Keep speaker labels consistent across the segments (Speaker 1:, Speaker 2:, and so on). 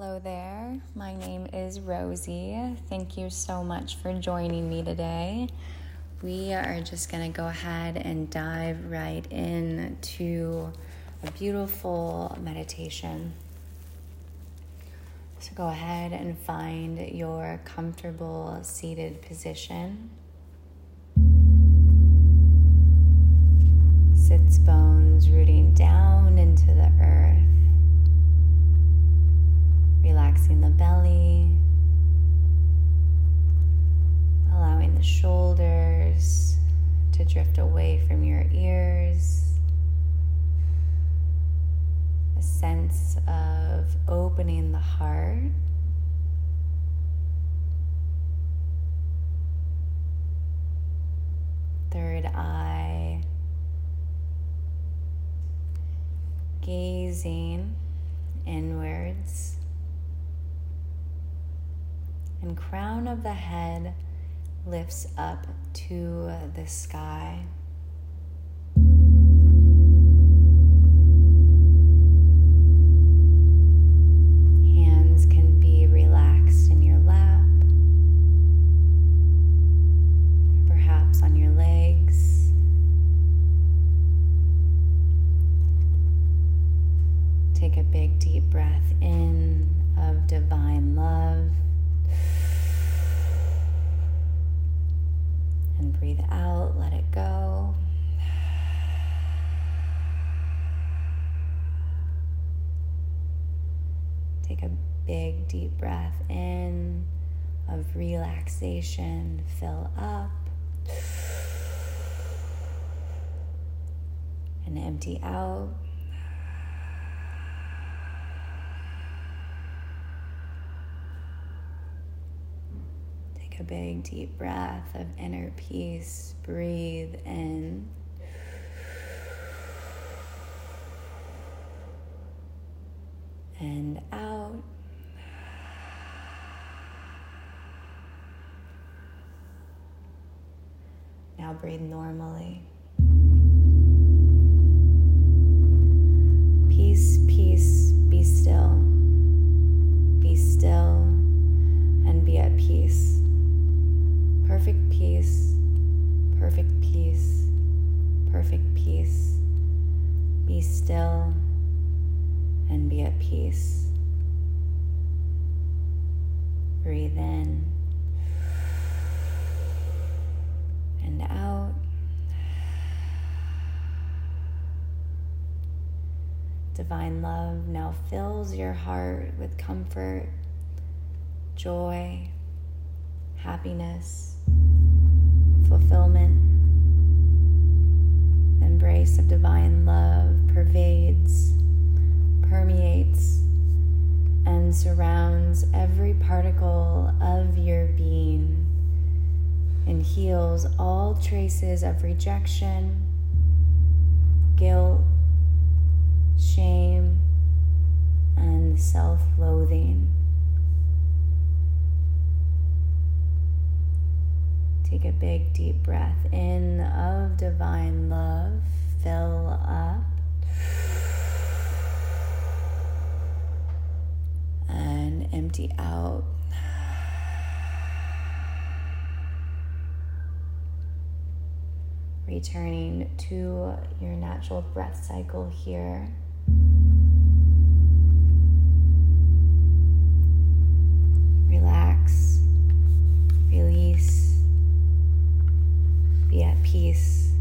Speaker 1: Hello there. My name is Rosie. Thank you so much for joining me today. We are just going to go ahead and dive right in to a beautiful meditation. So go ahead and find your comfortable seated position. Sits bones rooting down into the earth relaxing the belly, allowing the shoulders to drift away from your ears. A sense of opening the heart. Third eye, gazing inwards and crown of the head lifts up to the sky. Take a big deep breath in of relaxation, fill up. And empty out. Take a big deep breath of inner peace. Breathe in. And out. Now breathe normally. Divine love now fills your heart with comfort, joy, happiness fulfillment. Embrace of divine love pervades, permeates, and surrounds every particle of your being and heals all traces of rejection, guilt, shame, and self loathing. Take a big deep breath in of divine love. Fill up. And empty out. Returning to your natural breath cycle here. Relax, release be at peace.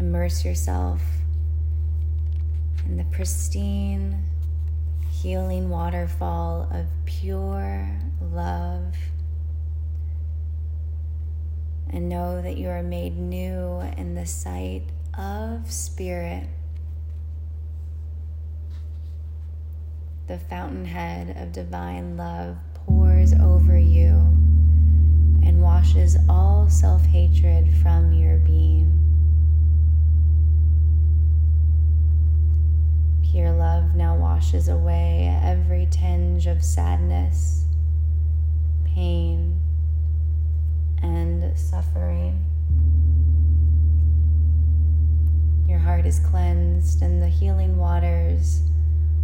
Speaker 1: Immerse yourself in the pristine, healing waterfall of pure love. And know that you are made new in the sight of Spirit. The fountainhead of divine love pours over you and washes all self hatred from your being. Pure love now washes away every tinge of sadness, pain, and suffering. Your heart is cleansed in the healing waters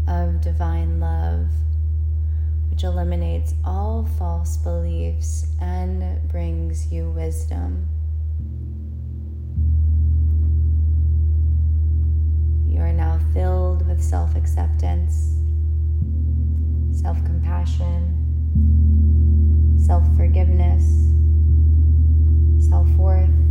Speaker 1: of divine love, which eliminates all false beliefs and brings you wisdom. You are now filled with self acceptance, self compassion, self forgiveness, self worth,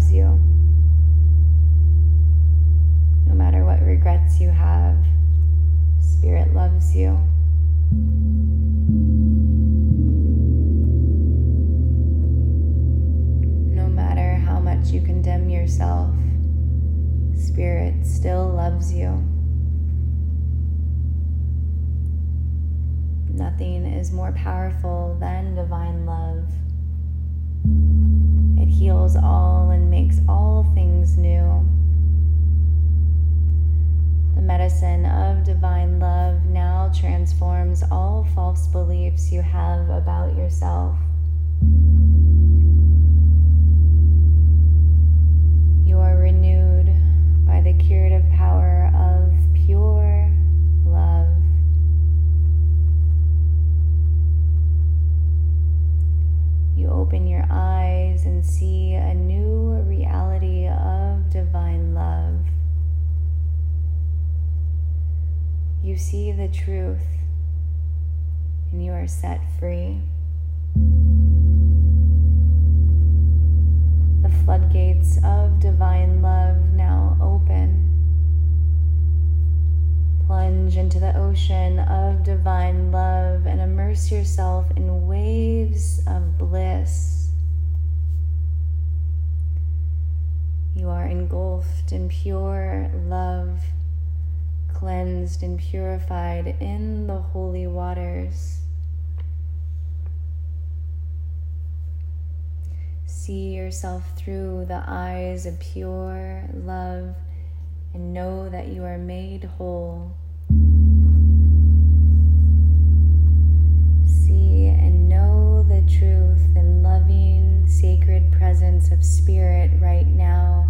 Speaker 1: loves you. No matter what regrets you have, Spirit loves you. No matter how much you condemn yourself, Spirit still loves you. Nothing is more powerful than divine love. Heals all and makes all things new. The medicine of divine love now transforms all false beliefs you have about yourself. Set free. The floodgates of divine love now open. Plunge into the ocean of divine love and immerse yourself in waves of bliss. You are engulfed in pure love, cleansed and purified in the holy waters. See yourself through the eyes of pure love and know that you are made whole. See and know the truth and loving, sacred presence of Spirit right now,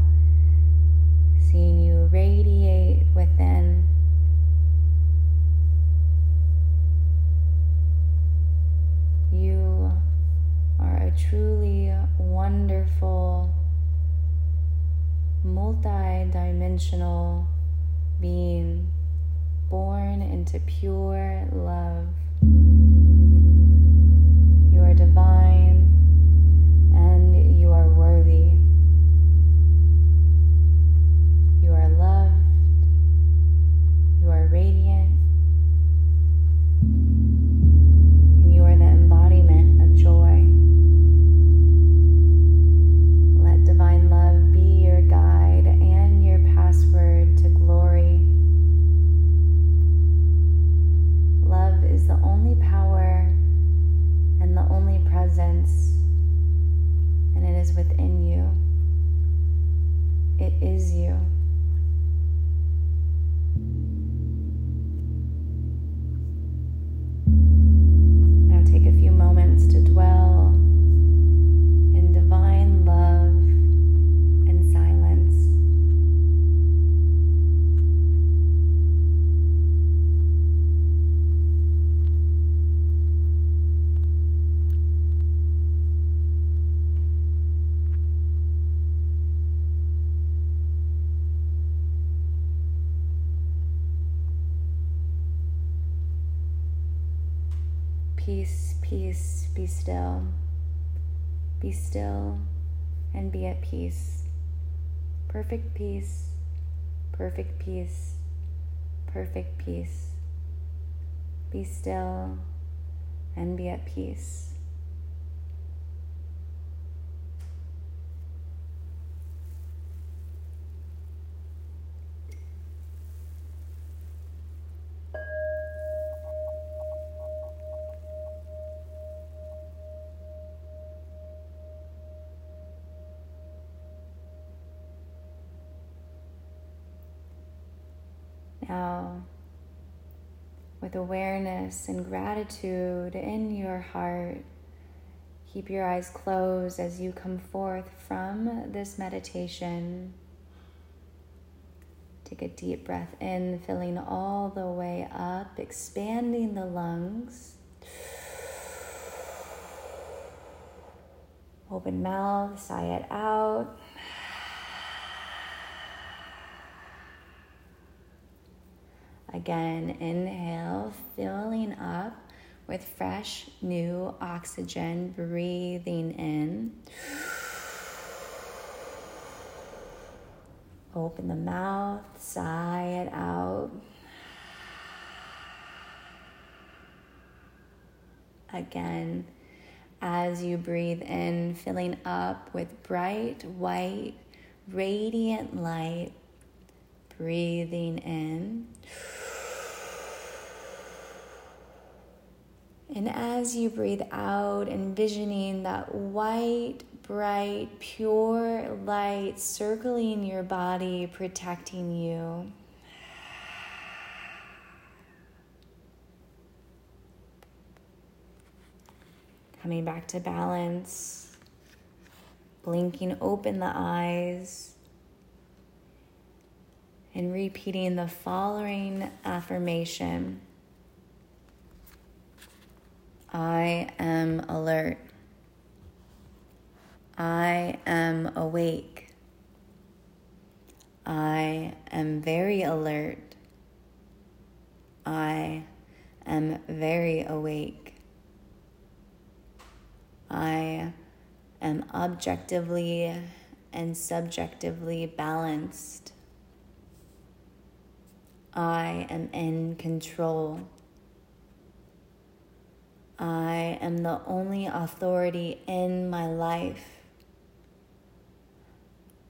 Speaker 1: seeing you radiate within. Into pure love. Peace, peace, be still. Be still and be at peace. Perfect peace, perfect peace, perfect peace. Be still and be at peace. Now, with awareness and gratitude in your heart, keep your eyes closed as you come forth from this meditation. Take a deep breath in, filling all the way up, expanding the lungs. Open mouth, sigh it out. Again, inhale, filling up with fresh new oxygen, breathing in. Open the mouth, sigh it out. Again, as you breathe in, filling up with bright, white, radiant light, breathing in. And as you breathe out, envisioning that white, bright, pure light circling your body, protecting you. Coming back to balance, blinking open the eyes, and repeating the following affirmation. I am alert. I am awake. I am very alert. I am very awake. I am objectively and subjectively balanced. I am in control. I am the only authority in my life.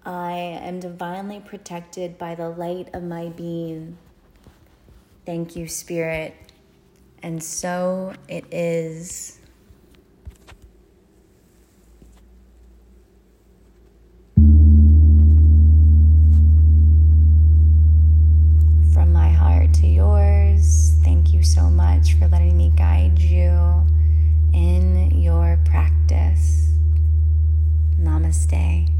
Speaker 1: I am divinely protected by the light of my being. Thank you, Spirit. And so it is. So much for letting me guide you in your practice. Namaste.